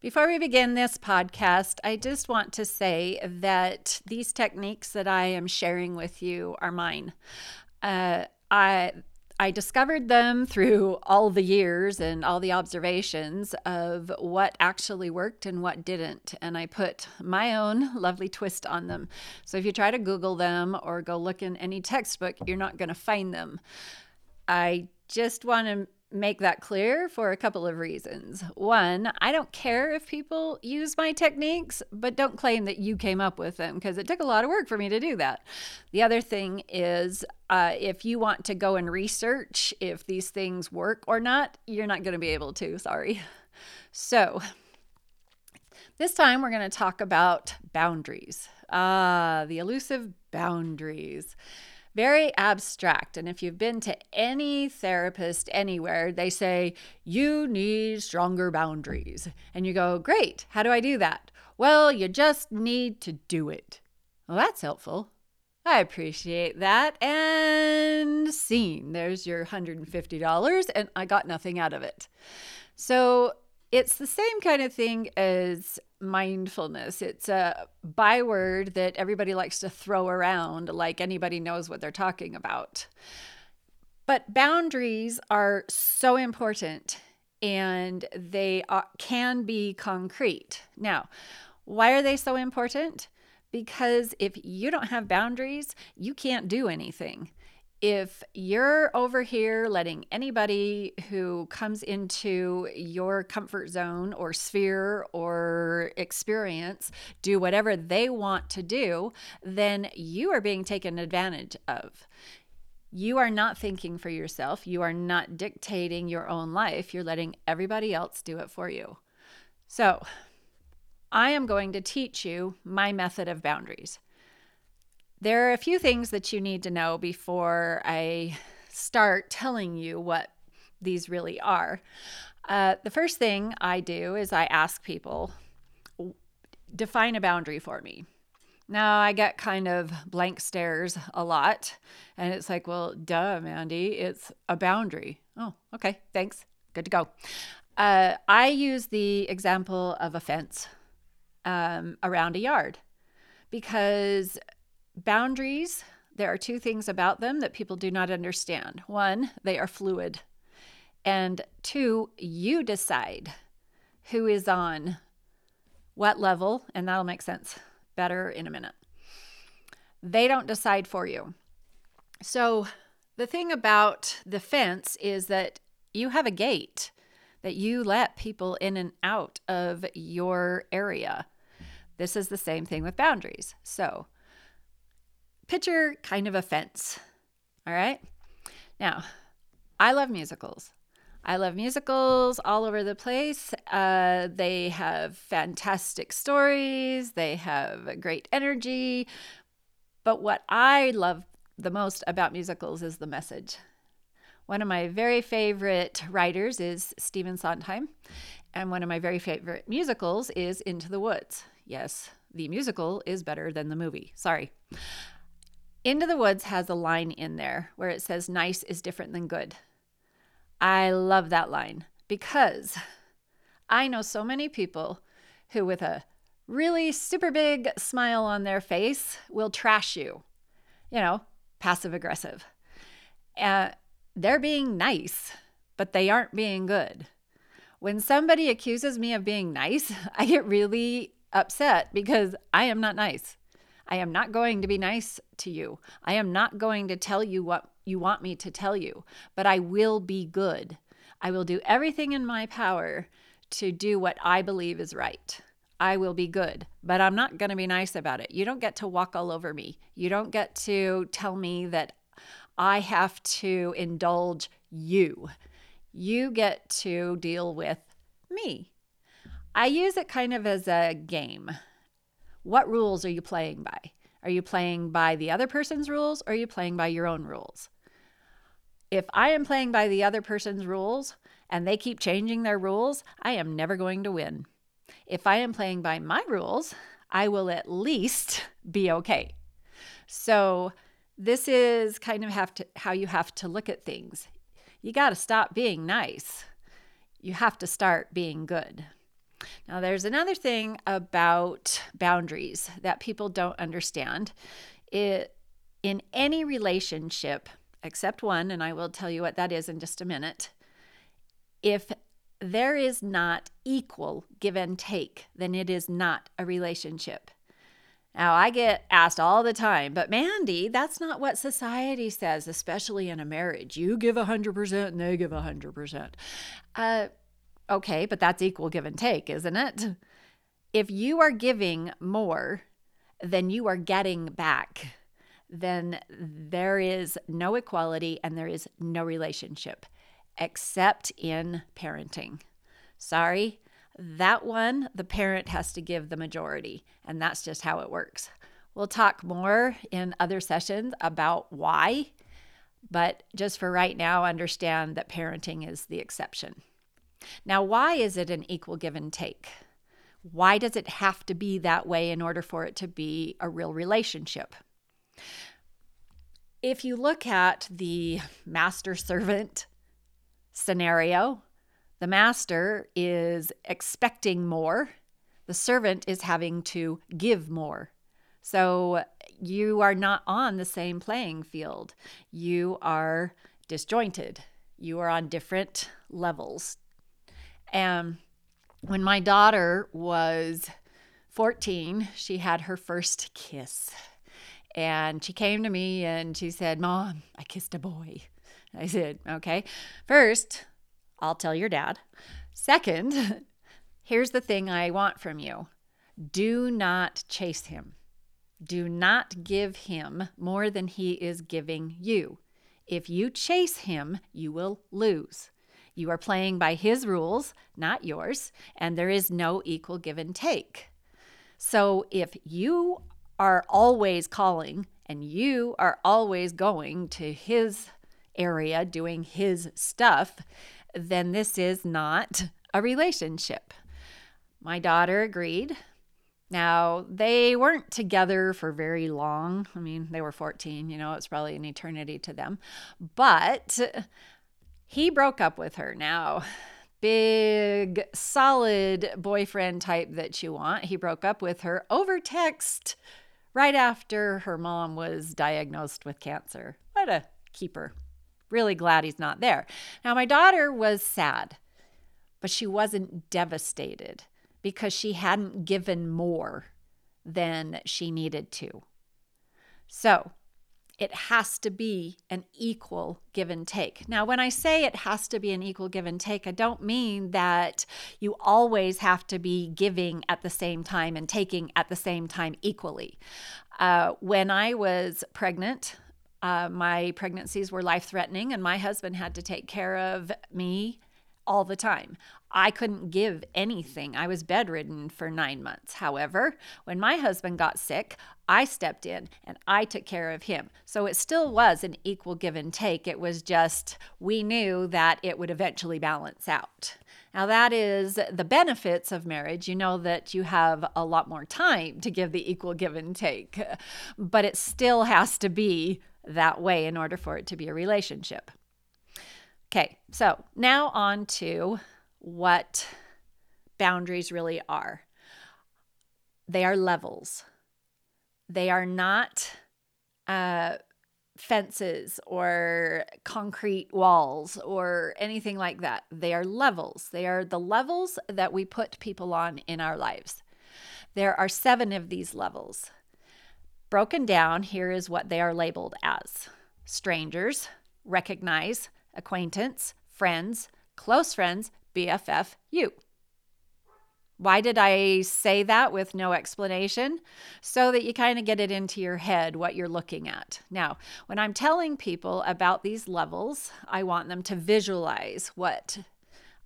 Before we begin this podcast, I just want to say that these techniques that I am sharing with you are mine. Uh, I I discovered them through all the years and all the observations of what actually worked and what didn't. And I put my own lovely twist on them. So if you try to Google them or go look in any textbook, you're not going to find them. I just want to make that clear for a couple of reasons. One, I don't care if people use my techniques, but don't claim that you came up with them because it took a lot of work for me to do that. The other thing is, uh, if you want to go and research if these things work or not, you're not going to be able to. Sorry. So, this time we're going to talk about boundaries. Ah, the elusive boundaries very abstract. And if you've been to any therapist anywhere, they say, you need stronger boundaries. And you go, great, how do I do that? Well, you just need to do it. Well, that's helpful. I appreciate that. And scene. There's your $150, and I got nothing out of it. So it's the same kind of thing as mindfulness. It's a byword that everybody likes to throw around like anybody knows what they're talking about. But boundaries are so important and they are, can be concrete. Now, why are they so important? Because if you don't have boundaries, you can't do anything if you're over here letting anybody who comes into your comfort zone or sphere or experience do whatever they want to do, then you are being taken advantage of. You are not thinking for yourself. You are not dictating your own life. You're letting everybody else do it for you. So, I am going to teach you my method of boundaries. There are a few things that you need to know before I start telling you what these really are. Uh, the first thing I do is I ask people, define a boundary for me. Now I get kind of blank stares a lot, and it's like, well, duh, Mandy, it's a boundary. Oh, okay, thanks. Good to go. Uh, I use the example of a fence um, around a yard because boundaries, there are two things about them that people do not understand. One, they are fluid. And two, you decide who is on what level, and that'll make sense better in a minute. They don't decide for you. So, the thing about the fence is that you have a gate that you let people in and out of your area. This is the same thing with boundaries. So, picture kind of a fence. All right. Now, I love musicals. I love musicals all over the place. Uh, they have fantastic stories, they have great energy. But what I love the most about musicals is the message. One of my very favorite writers is Stephen Sondheim, and one of my very favorite musicals is Into the Woods. Yes, the musical is better than the movie. Sorry. Into the Woods has a line in there where it says, nice is different than good. I love that line because I know so many people who, with a really super big smile on their face, will trash you, you know, passive aggressive. Uh, they're being nice, but they aren't being good. When somebody accuses me of being nice, I get really upset because I am not nice. I am not going to be nice to you. I am not going to tell you what you want me to tell you, but I will be good. I will do everything in my power to do what I believe is right. I will be good, but I'm not going to be nice about it. You don't get to walk all over me. You don't get to tell me that I have to indulge you. You get to deal with me. I use it kind of as a game. What rules are you playing by? Are you playing by the other person's rules or are you playing by your own rules? If I am playing by the other person's rules and they keep changing their rules, I am never going to win. If I am playing by my rules, I will at least be okay. So, this is kind of have to, how you have to look at things. You got to stop being nice. You have to start being good. Now, there's another thing about boundaries that people don't understand. It, in any relationship, except one, and I will tell you what that is in just a minute, if there is not equal give and take, then it is not a relationship. Now, I get asked all the time, but Mandy, that's not what society says, especially in a marriage. You give 100% and they give 100%. Uh, okay, but that's equal give and take, isn't it? If you are giving more than you are getting back, then there is no equality and there is no relationship except in parenting. Sorry, that one, the parent has to give the majority, and that's just how it works. We'll talk more in other sessions about why, but just for right now, understand that parenting is the exception. Now, why is it an equal give and take? Why does it have to be that way in order for it to be a real relationship? If you look at the master servant scenario, the master is expecting more, the servant is having to give more. So you are not on the same playing field. You are disjointed. You are on different levels. And when my daughter was 14, she had her first kiss. And she came to me and she said, Mom, I kissed a boy. I said, Okay. First, I'll tell your dad. Second, here's the thing I want from you do not chase him. Do not give him more than he is giving you. If you chase him, you will lose. You are playing by his rules, not yours, and there is no equal give and take. So if you are always calling and you are always going to his area doing his stuff, then this is not a relationship. My daughter agreed. Now, they weren't together for very long. I mean, they were 14, you know, it's probably an eternity to them. But he broke up with her. Now, big, solid boyfriend type that you want. He broke up with her over text right after her mom was diagnosed with cancer. What a keeper really glad he's not there. Now, my daughter was sad, but she wasn't devastated because she hadn't given more than she needed to. So, it has to be an equal give and take. Now, when I say it has to be an equal give and take, I don't mean that you always have to be giving at the same time and taking at the same time equally. Uh, when I was pregnant, uh, my pregnancies were life threatening, and my husband had to take care of me all the time. I couldn't give anything. I was bedridden for nine months. However, when my husband got sick, I stepped in and I took care of him. So it still was an equal give and take. It was just we knew that it would eventually balance out. Now, that is the benefits of marriage. You know that you have a lot more time to give the equal give and take, but it still has to be that way in order for it to be a relationship. Okay, so now on to what boundaries really are. They are levels. They are not uh, fences or concrete walls or anything like that. They are levels. They are the levels that we put people on in our lives. There are seven of these levels. Broken down, here is what they are labeled as strangers, recognize, acquaintance, friends, close friends, BFF, you. Why did I say that with no explanation? So that you kind of get it into your head what you're looking at. Now, when I'm telling people about these levels, I want them to visualize what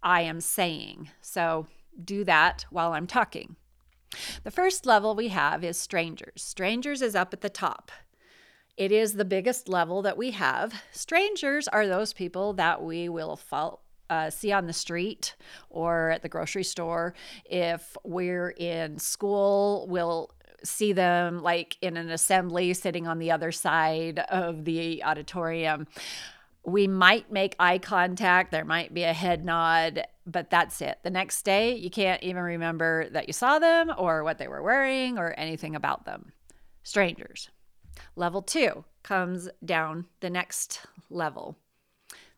I am saying. So do that while I'm talking. The first level we have is strangers. Strangers is up at the top. It is the biggest level that we have. Strangers are those people that we will follow, uh, see on the street or at the grocery store. If we're in school, we'll see them like in an assembly sitting on the other side of the auditorium. we might make eye contact, there might be a head nod, but that's it. The next day, you can't even remember that you saw them or what they were wearing or anything about them. Strangers. Level two comes down the next level.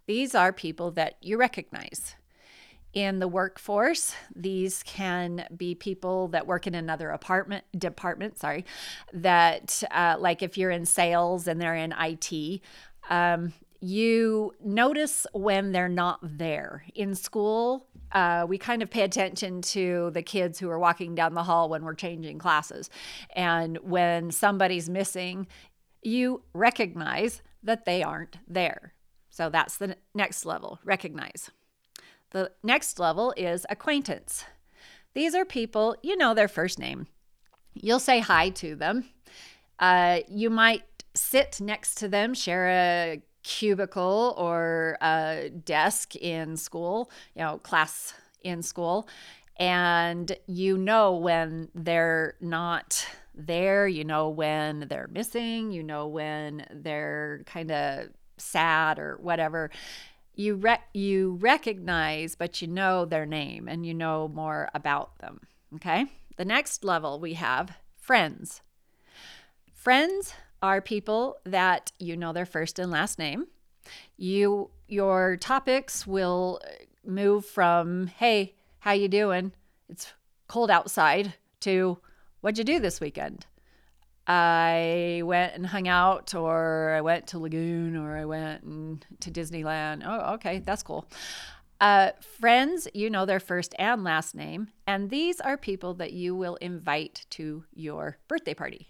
These are people that you recognize. In the workforce, these can be people that work in another apartment department. Sorry, that uh, like if you're in sales and they're in IT, um, you notice when they're not there. In school, uh, we kind of pay attention to the kids who are walking down the hall when we're changing classes. And when somebody's missing, you recognize that they aren't there. So that's the next level recognize. The next level is acquaintance. These are people, you know their first name. You'll say hi to them. Uh, you might sit next to them, share a cubicle or a desk in school, you know, class in school, and you know when they're not there, you know when they're missing, you know when they're kind of sad or whatever. You rec- you recognize, but you know their name and you know more about them. Okay. The next level we have friends. Friends are people that you know their first and last name. You your topics will move from hey, how you doing? It's cold outside to what'd you do this weekend? I went and hung out, or I went to Lagoon, or I went and, to Disneyland. Oh, okay, that's cool. Uh, friends, you know their first and last name, and these are people that you will invite to your birthday party.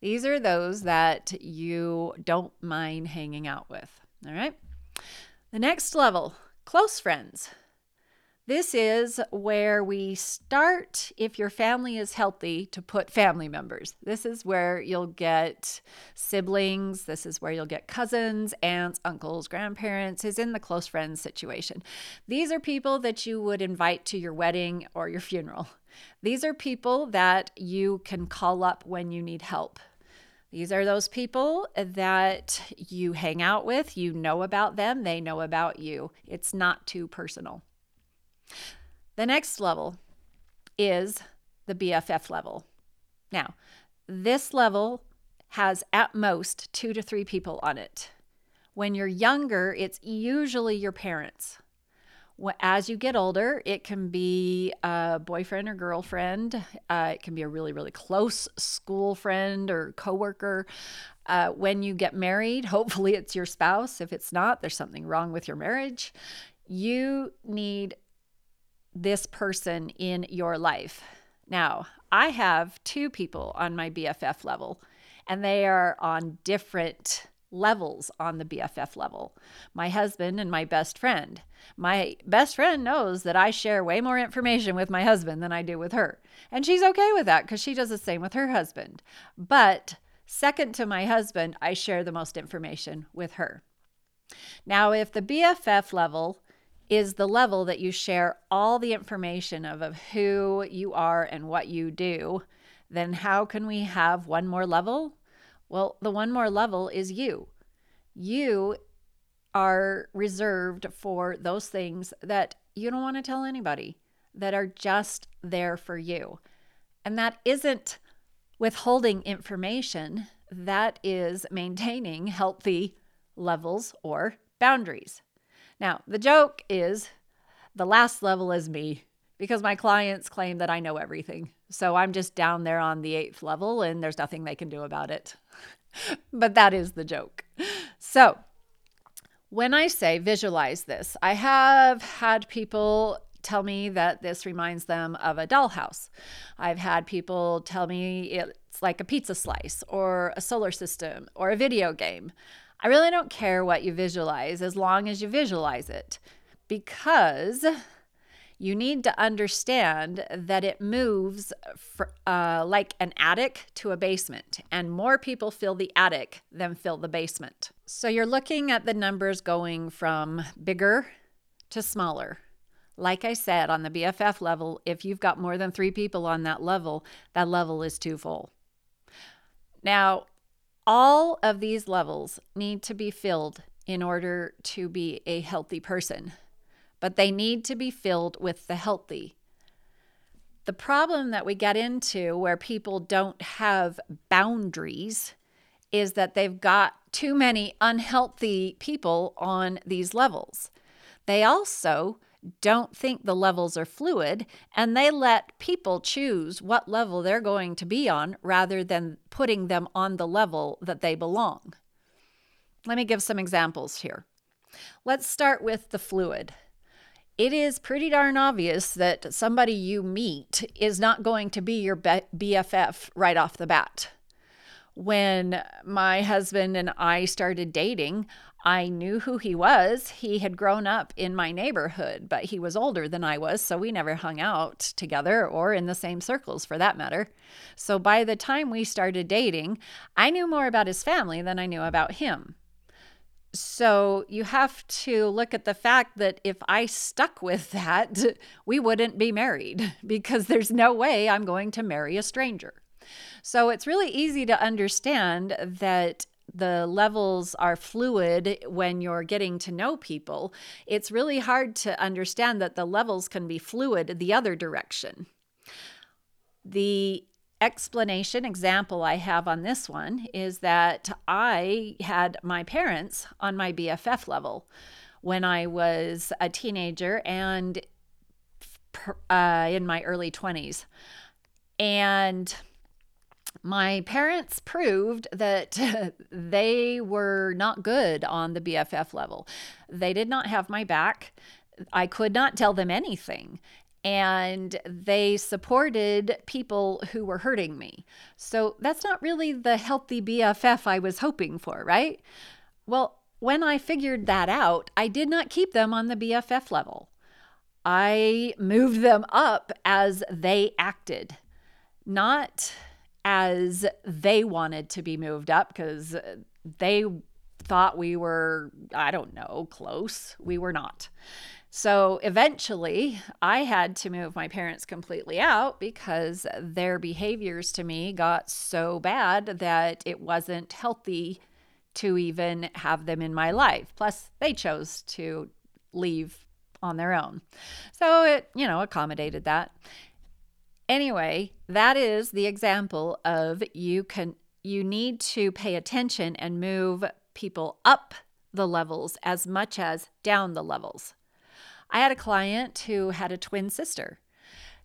These are those that you don't mind hanging out with. All right. The next level, close friends. This is where we start, if your family is healthy, to put family members. This is where you'll get siblings. This is where you'll get cousins, aunts, uncles, grandparents, is in the close friends situation. These are people that you would invite to your wedding or your funeral. These are people that you can call up when you need help. These are those people that you hang out with, you know about them, they know about you. It's not too personal. The next level is the BFF level. Now, this level has at most two to three people on it. When you're younger, it's usually your parents as you get older, it can be a boyfriend or girlfriend. Uh, it can be a really, really close school friend or coworker. Uh, when you get married, hopefully it's your spouse. If it's not, there's something wrong with your marriage. You need this person in your life. Now, I have two people on my BFF level, and they are on different levels on the BFF level my husband and my best friend. My best friend knows that I share way more information with my husband than I do with her. And she's okay with that because she does the same with her husband. But second to my husband, I share the most information with her. Now, if the BFF level is the level that you share all the information of, of who you are and what you do, then how can we have one more level? Well, the one more level is you. You are reserved for those things that you don't want to tell anybody, that are just there for you. And that isn't withholding information, that is maintaining healthy levels or boundaries. Now, the joke is the last level is me because my clients claim that I know everything. So I'm just down there on the eighth level and there's nothing they can do about it. but that is the joke. So when I say visualize this, I have had people tell me that this reminds them of a dollhouse. I've had people tell me it's like a pizza slice or a solar system or a video game. I really don't care what you visualize as long as you visualize it because you need to understand that it moves fr- uh, like an attic to a basement, and more people fill the attic than fill the basement. So you're looking at the numbers going from bigger to smaller. Like I said, on the BFF level, if you've got more than three people on that level, that level is too full. Now, all of these levels need to be filled in order to be a healthy person, but they need to be filled with the healthy. The problem that we get into where people don't have boundaries is that they've got too many unhealthy people on these levels. They also don't think the levels are fluid and they let people choose what level they're going to be on rather than putting them on the level that they belong. Let me give some examples here. Let's start with the fluid. It is pretty darn obvious that somebody you meet is not going to be your BFF right off the bat. When my husband and I started dating, I knew who he was. He had grown up in my neighborhood, but he was older than I was, so we never hung out together or in the same circles for that matter. So by the time we started dating, I knew more about his family than I knew about him. So you have to look at the fact that if I stuck with that, we wouldn't be married because there's no way I'm going to marry a stranger. So it's really easy to understand that the levels are fluid when you're getting to know people, it's really hard to understand that the levels can be fluid the other direction. The explanation example I have on this one is that I had my parents on my BFF level when I was a teenager and uh, in my early 20s. And my parents proved that they were not good on the BFF level. They did not have my back. I could not tell them anything. And they supported people who were hurting me. So that's not really the healthy BFF I was hoping for, right? Well, when I figured that out, I did not keep them on the BFF level. I moved them up as they acted, not as they wanted to be moved up because uh, they thought we were, I don't know, close. We were not. So eventually, I had to move my parents completely out because their behaviors to me got so bad that it wasn't healthy to even have them in my life. Plus, they chose to leave on their own. So it, you know, accommodated that. Anyway, that is the example of you can you need to pay attention and move people up the levels as much as down the levels. I had a client who had a twin sister.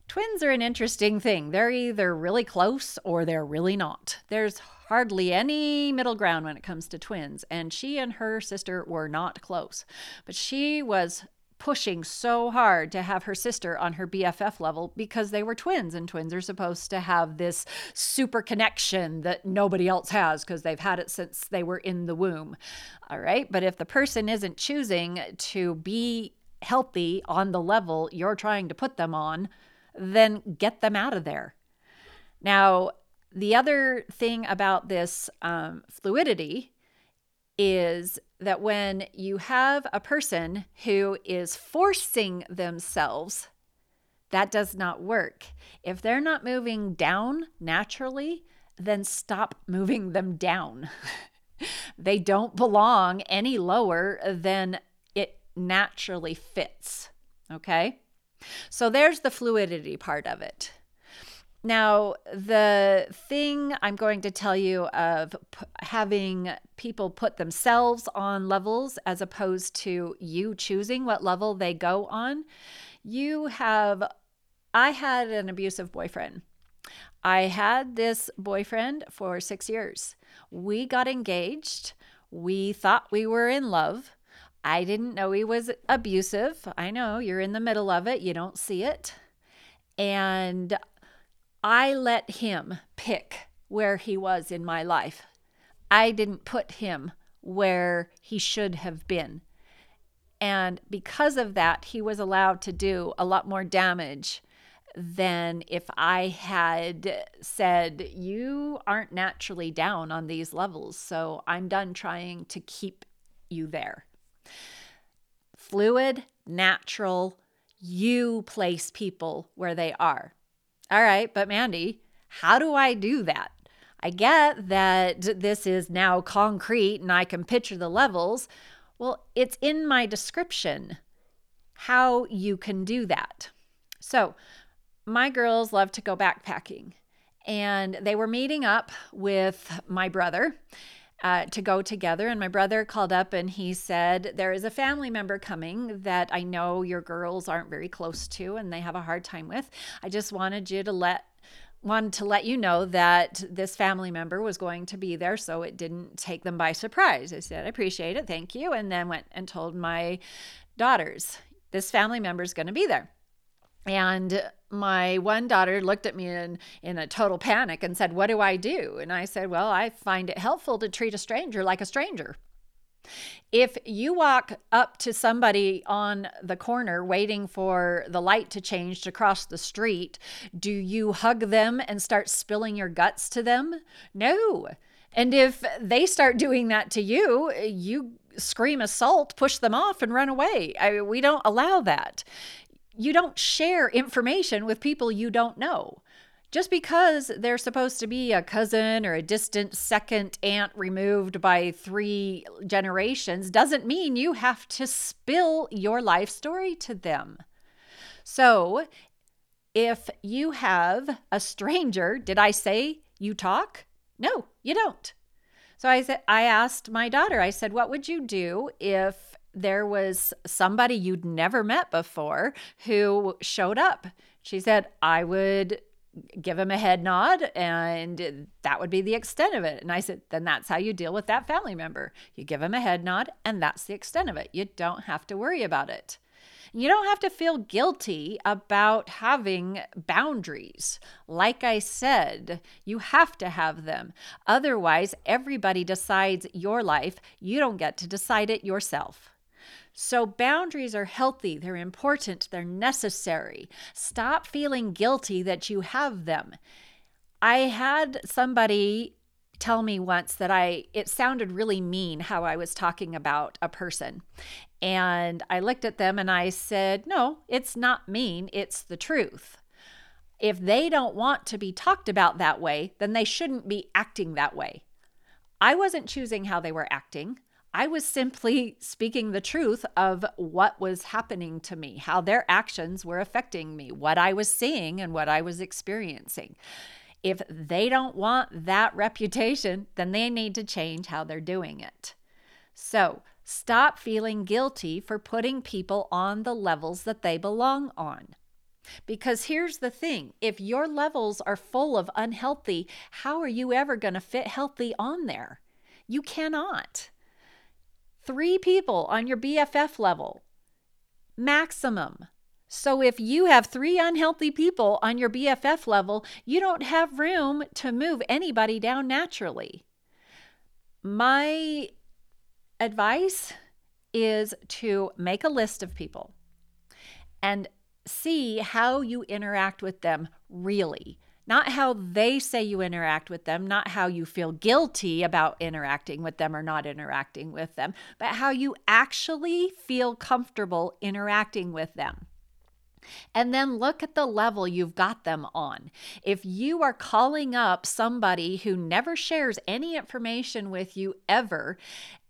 Twins are an interesting thing. They're either really close or they're really not. There's hardly any middle ground when it comes to twins, and she and her sister were not close. But she was pushing so hard to have her sister on her BFF level because they were twins, and twins are supposed to have this super connection that nobody else has because they've had it since they were in the womb. All right. But if the person isn't choosing to be healthy on the level you're trying to put them on, then get them out of there. Now, the other thing about this um, fluidity is that when you have a person who is forcing themselves, that does not work. If they're not moving down naturally, then stop moving them down. they don't belong any lower than naturally fits. Okay? So there's the fluidity part of it. Now, the thing I'm going to tell you of p- having people put themselves on levels as opposed to you choosing what level they go on, you have. I had an abusive boyfriend. I had this boyfriend for six years. We got engaged. We thought we were in love. I didn't know he was abusive. I know you're in the middle of it, you don't see it. And I let him pick where he was in my life. I didn't put him where he should have been. And because of that, he was allowed to do a lot more damage than if I had said, You aren't naturally down on these levels, so I'm done trying to keep you there. Fluid, natural, you place people where they are. All right, but Mandy, how do I do that? I get that this is now concrete and I can picture the levels. Well, it's in my description how you can do that. So, my girls love to go backpacking, and they were meeting up with my brother. Uh, to go together. And my brother called up and he said, There is a family member coming that I know your girls aren't very close to and they have a hard time with. I just wanted you to let wanted to let you know that this family member was going to be there so it didn't take them by surprise. I said, I appreciate it. Thank you. And then went and told my daughters, this family member is going to be there. And my one daughter looked at me in, in a total panic and said, What do I do? And I said, Well, I find it helpful to treat a stranger like a stranger. If you walk up to somebody on the corner waiting for the light to change to cross the street, do you hug them and start spilling your guts to them? No. And if they start doing that to you, you scream assault, push them off, and run away. I, we don't allow that you don't share information with people you don't know. Just because they're supposed to be a cousin or a distant second aunt removed by three generations doesn't mean you have to spill your life story to them. So, if you have a stranger, did I say you talk? No, you don't. So I said I asked my daughter, I said, "What would you do if there was somebody you'd never met before who showed up. She said, I would give him a head nod and that would be the extent of it. And I said, then that's how you deal with that family member. You give him a head nod and that's the extent of it. You don't have to worry about it. You don't have to feel guilty about having boundaries. Like I said, you have to have them. Otherwise, everybody decides your life. You don't get to decide it yourself. So, boundaries are healthy, they're important, they're necessary. Stop feeling guilty that you have them. I had somebody tell me once that I it sounded really mean how I was talking about a person. And I looked at them and I said, "No, it's not mean, it's the truth." If they don't want to be talked about that way, then they shouldn't be acting that way. I wasn't choosing how they were acting. I was simply speaking the truth of what was happening to me, how their actions were affecting me, what I was seeing, and what I was experiencing. If they don't want that reputation, then they need to change how they're doing it. So stop feeling guilty for putting people on the levels that they belong on. Because here's the thing if your levels are full of unhealthy, how are you ever going to fit healthy on there? You cannot three people on your BFF level, maximum. So if you have three unhealthy people on your BFF level, you don't have room to move anybody down naturally. My advice is to make a list of people and see how you interact with them really not how they say you interact with them, not how you feel guilty about interacting with them or not interacting with them, but how you actually feel comfortable interacting with them. And then look at the level you've got them on. If you are calling up somebody who never shares any information with you ever,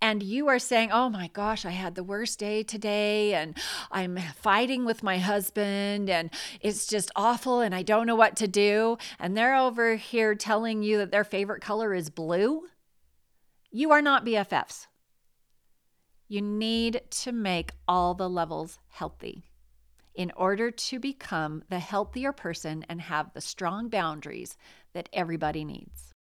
and you are saying, Oh my gosh, I had the worst day today, and I'm fighting with my husband, and it's just awful, and I don't know what to do, and they're over here telling you that their favorite color is blue, you are not BFFs. You need to make all the levels healthy in order to become the healthier person and have the strong boundaries that everybody needs.